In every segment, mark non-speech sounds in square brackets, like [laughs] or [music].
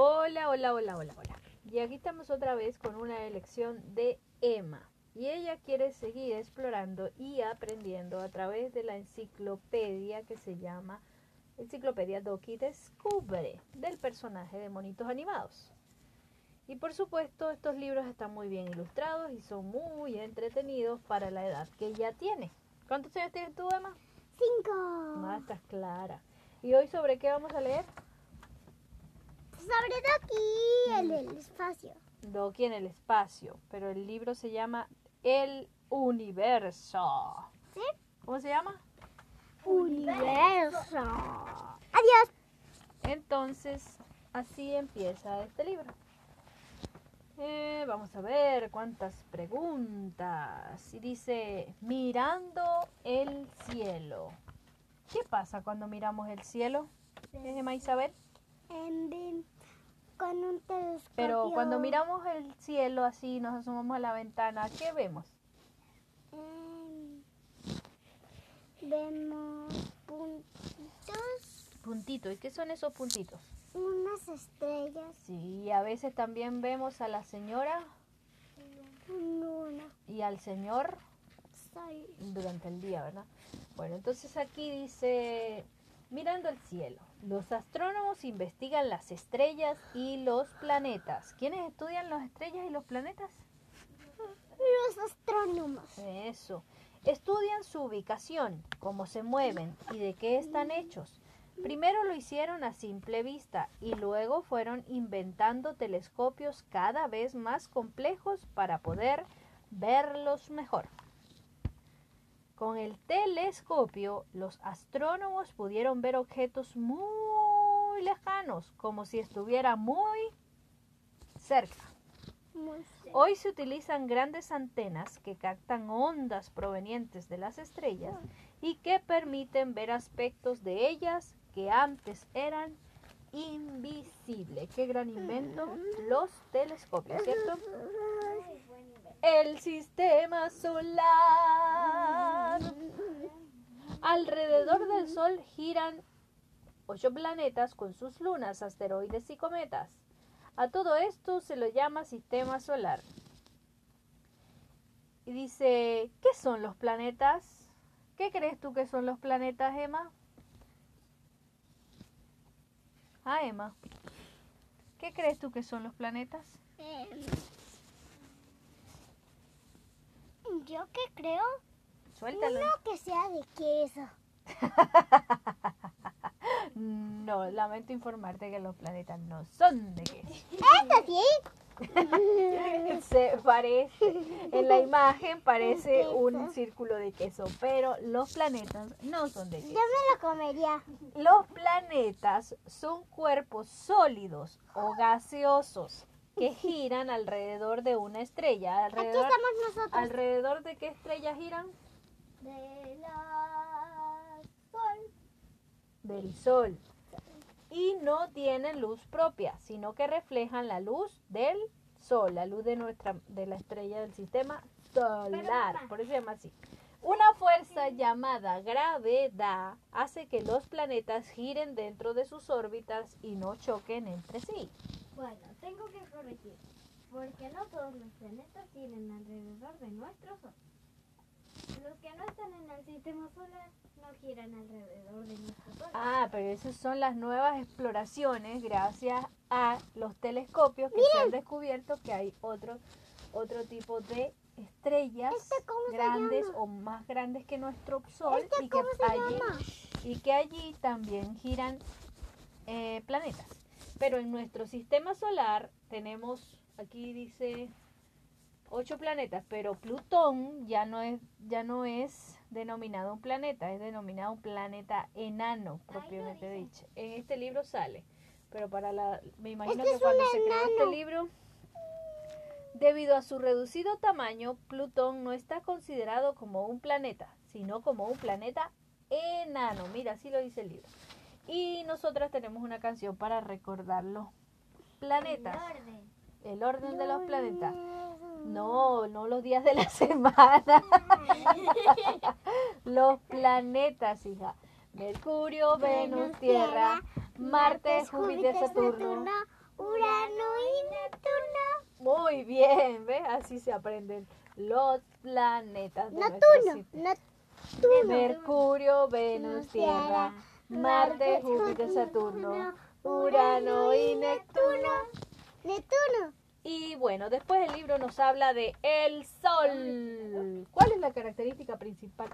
Hola, hola, hola, hola, hola. Y aquí estamos otra vez con una elección de Emma. Y ella quiere seguir explorando y aprendiendo a través de la enciclopedia que se llama Enciclopedia Doki Descubre del personaje de Monitos Animados. Y por supuesto, estos libros están muy bien ilustrados y son muy entretenidos para la edad que ella tiene. ¿Cuántos años tienes tú, Emma? Cinco. Ah, estás clara. ¿Y hoy sobre qué vamos a leer? Sobre Doki, el del espacio. Doki en el espacio, pero el libro se llama El Universo. ¿Sí? ¿Cómo se llama? Universo. Adiós. Entonces, así empieza este libro. Eh, vamos a ver cuántas preguntas. Y dice, mirando el cielo. ¿Qué pasa cuando miramos el cielo? Emma Isabel. En bin- con un telescopio. Pero cuando miramos el cielo así, nos asomamos a la ventana, ¿qué vemos? em, vemos puntitos, Puntitos. ¿Y qué son esos puntitos? unas estrellas, Sí, a veces también vemos a la señora luna, y al señor sol. durante el día, ¿verdad? Bueno, entonces aquí dice, mirando el cielo, los astrónomos investigan las estrellas y los planetas. ¿Quiénes estudian las estrellas y los planetas? Los astrónomos. Eso. Estudian su ubicación, cómo se mueven y de qué están hechos. Primero lo hicieron a simple vista y luego fueron inventando telescopios cada vez más complejos para poder verlos mejor. Con el telescopio, los astrónomos pudieron ver objetos muy lejanos, como si estuvieran muy cerca. Muy Hoy se utilizan grandes antenas que captan ondas provenientes de las estrellas y que permiten ver aspectos de ellas que antes eran invisibles. Qué gran invento los telescopios, ¿cierto? El sistema solar. Alrededor del Sol giran ocho planetas con sus lunas, asteroides y cometas. A todo esto se lo llama sistema solar. Y dice, ¿qué son los planetas? ¿Qué crees tú que son los planetas, Emma? Ah, Emma. ¿Qué crees tú que son los planetas? Em, Yo que creo Suéltalo. uno que sea de queso. [laughs] No, lamento informarte que los planetas no son de queso. ¿Eso sí? [laughs] Se parece, en la imagen parece un círculo de queso, pero los planetas no son de Yo queso. me lo comería. Los planetas son cuerpos sólidos o gaseosos que [laughs] giran alrededor de una estrella. Aquí ¿Alrededor, estamos nosotros. ¿alrededor de qué estrella giran? De la sol. Del Sol. Y no tienen luz propia, sino que reflejan la luz del Sol, la luz de nuestra de la estrella del sistema solar. Por eso se llama así. Una fuerza llamada gravedad hace que los planetas giren dentro de sus órbitas y no choquen entre sí. Bueno, tengo que corregir, porque no todos los planetas giran alrededor de nuestro Sol. Los que no están en el sistema solar no giran alrededor de nuestro Sol. Ah, pero esas son las nuevas exploraciones gracias a los telescopios que se han descubierto que hay otro, otro tipo de estrellas ¿Este grandes o más grandes que nuestro Sol ¿Este y, que allí, y que allí también giran eh, planetas. Pero en nuestro sistema solar tenemos, aquí dice ocho planetas, pero Plutón ya no es, ya no es denominado un planeta, es denominado un planeta enano, propiamente dicho. En este libro sale, pero para la, me imagino Este que cuando se creó este libro, debido a su reducido tamaño, Plutón no está considerado como un planeta, sino como un planeta enano. Mira, así lo dice el libro. Y nosotras tenemos una canción para recordar los planetas. El orden de los planetas. No, no los días de la [laughs] semana. [laughs] los planetas, hija. Mercurio, Venus, Tierra, Marte, Júpiter, Saturno, Urano y Neptuno. Muy bien, ¿ves? Así se aprenden los planetas de Neptuno. Neptuno. Mercurio, Venus, Tierra, Marte, Júpiter, Saturno, Urano y Neptuno. Neptuno. Y bueno, después el libro nos habla de el Sol. ¿Cuál es la característica principal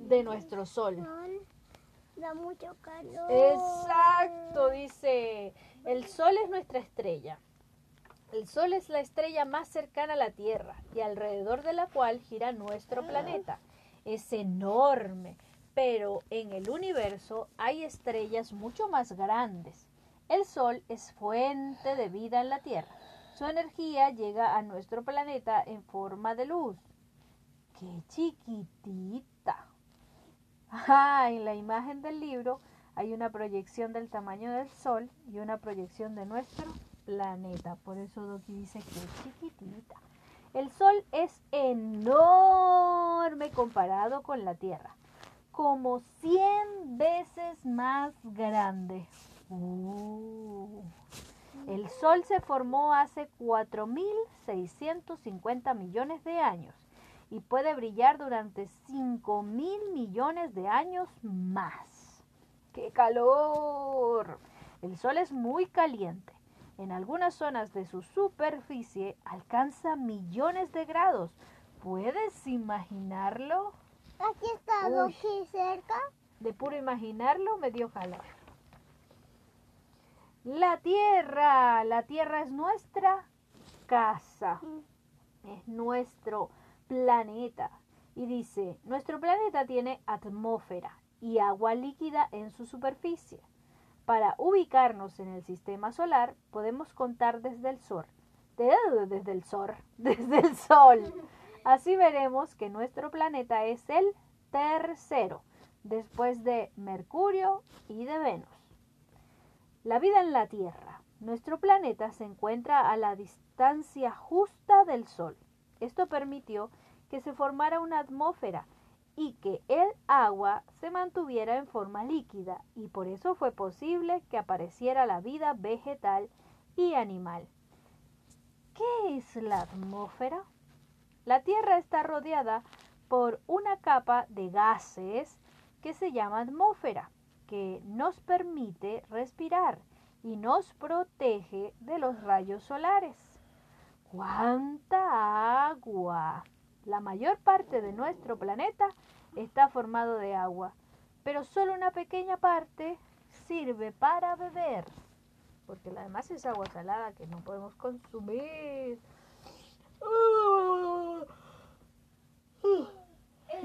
de nuestro Sol? Sol. Da mucho calor. Exacto, dice, el Sol es nuestra estrella. El Sol es la estrella más cercana a la Tierra y alrededor de la cual gira nuestro planeta. Es enorme, pero en el universo hay estrellas mucho más grandes. El Sol es fuente de vida en la Tierra. Su energía llega a nuestro planeta en forma de luz. ¡Qué chiquitita! Ah, en la imagen del libro hay una proyección del tamaño del Sol y una proyección de nuestro planeta. Por eso Doki dice que es chiquitita. El Sol es enorme comparado con la Tierra, como 100 veces más grande. Uh. El Sol se formó hace 4.650 millones de años y puede brillar durante 5.000 millones de años más. ¡Qué calor! El Sol es muy caliente. En algunas zonas de su superficie alcanza millones de grados. ¿Puedes imaginarlo? Aquí está. Doki cerca. De puro imaginarlo me dio calor. La Tierra, la Tierra es nuestra casa, es nuestro planeta. Y dice, nuestro planeta tiene atmósfera y agua líquida en su superficie. Para ubicarnos en el sistema solar podemos contar desde el sol, de- desde el sol, [laughs] desde el sol. Así veremos que nuestro planeta es el tercero, después de Mercurio y de Venus. La vida en la Tierra. Nuestro planeta se encuentra a la distancia justa del Sol. Esto permitió que se formara una atmósfera y que el agua se mantuviera en forma líquida y por eso fue posible que apareciera la vida vegetal y animal. ¿Qué es la atmósfera? La Tierra está rodeada por una capa de gases que se llama atmósfera, que nos permite respirar y nos protege de los rayos solares. ¡Cuánta agua! La mayor parte de nuestro planeta está formado de agua, pero solo una pequeña parte sirve para beber, porque la demás es agua salada que no podemos consumir.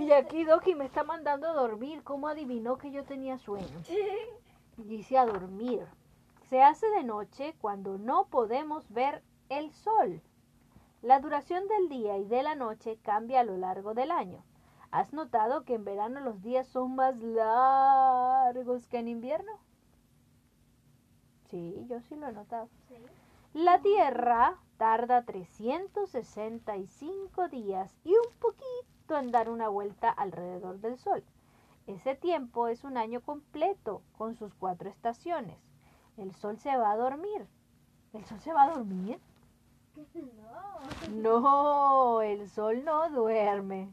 Y aquí Doki me está mandando a dormir. ¿Cómo adivinó que yo tenía sueño? Dice a dormir. Se hace de noche cuando no podemos ver el sol. La duración del día y de la noche cambia a lo largo del año. ¿Has notado que en verano los días son más largos que en invierno? Sí, yo sí lo he notado. La Tierra tarda 365 días y un poquito en dar una vuelta alrededor del Sol. Ese tiempo es un año completo con sus cuatro estaciones. El Sol se va a dormir. ¿El Sol se va a dormir? No. No, el Sol no duerme.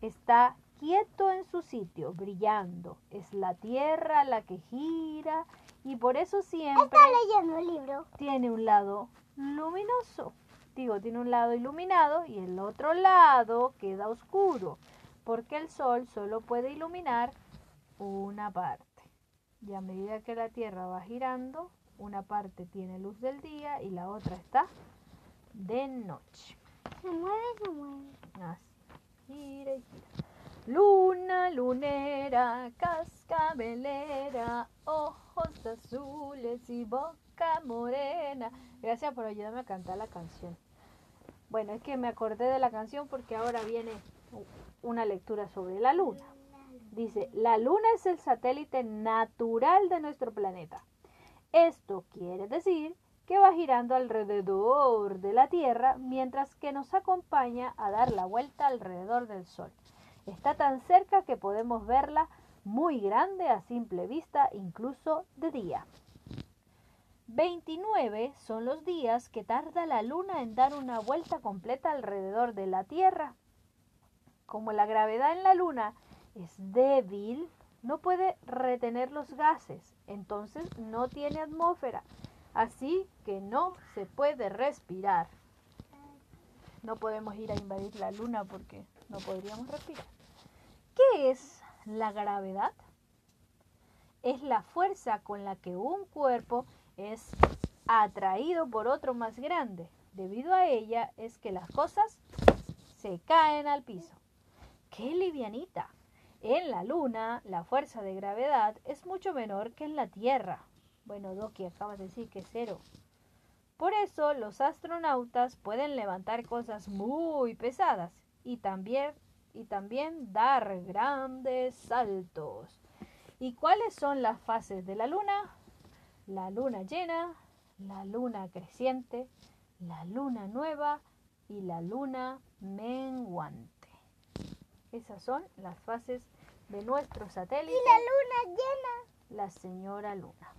Está quieto en su sitio, brillando. Es la Tierra la que gira y por eso siempre Está leyendo el libro. tiene un lado luminoso. Digo, tiene un lado iluminado y el otro lado queda oscuro, porque el sol solo puede iluminar una parte. Y a medida que la Tierra va girando, una parte tiene luz del día y la otra está de noche. Se mueve, se mueve. Así, gira y gira. Luna, lunera, cascabelera, ojos azules y boca morena. Gracias por ayudarme a cantar la canción. Bueno, es que me acordé de la canción porque ahora viene una lectura sobre la luna. Dice, la luna es el satélite natural de nuestro planeta. Esto quiere decir que va girando alrededor de la Tierra mientras que nos acompaña a dar la vuelta alrededor del Sol. Está tan cerca que podemos verla muy grande a simple vista, incluso de día. 29 son los días que tarda la luna en dar una vuelta completa alrededor de la Tierra. Como la gravedad en la luna es débil, no puede retener los gases, entonces no tiene atmósfera, así que no se puede respirar. No podemos ir a invadir la luna porque no podríamos respirar. ¿Qué es la gravedad? Es la fuerza con la que un cuerpo es atraído por otro más grande. Debido a ella es que las cosas se caen al piso. ¡Qué livianita! En la Luna, la fuerza de gravedad es mucho menor que en la Tierra. Bueno, Doki, acabas de decir que es cero. Por eso los astronautas pueden levantar cosas muy pesadas y también, y también dar grandes saltos. ¿Y cuáles son las fases de la Luna? La luna llena, la luna creciente, la luna nueva y la luna menguante. Esas son las fases de nuestro satélite. Y la luna llena. La señora luna.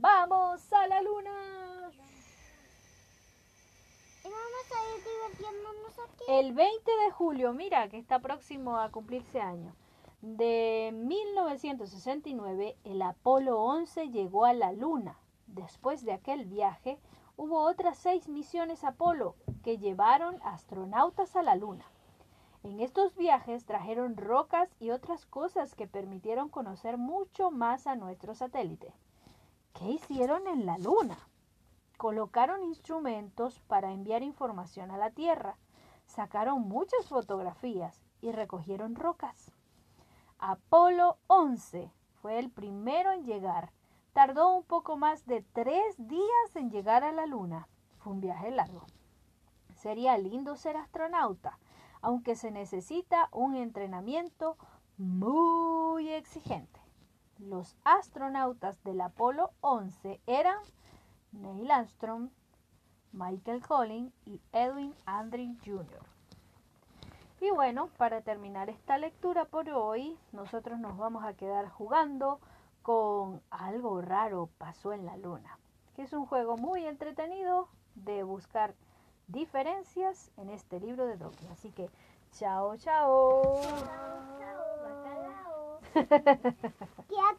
¡Vamos a la luna! Y vamos a ir divirtiéndonos aquí. El 20 de julio, mira que está próximo a cumplirse año, de 1969, el Apolo 11 llegó a la Luna. Después de aquel viaje, hubo otras seis misiones Apolo que llevaron astronautas a la Luna. En estos viajes trajeron rocas y otras cosas que permitieron conocer mucho más a nuestro satélite. ¿Qué hicieron en la Luna? Colocaron instrumentos para enviar información a la Tierra, sacaron muchas fotografías y recogieron rocas. Apolo 11 fue el primero en llegar. Tardó un poco más de tres días en llegar a la Luna. Fue un viaje largo. Sería lindo ser astronauta, aunque se necesita un entrenamiento muy exigente. Los astronautas del Apolo 11 eran Neil Armstrong, Michael Collins y Edwin Aldrin Jr. Y bueno, para terminar esta lectura por hoy, nosotros nos vamos a quedar jugando con algo raro pasó en la luna, que es un juego muy entretenido de buscar diferencias en este libro de Doki. Así que, chao, chao. [laughs] Ya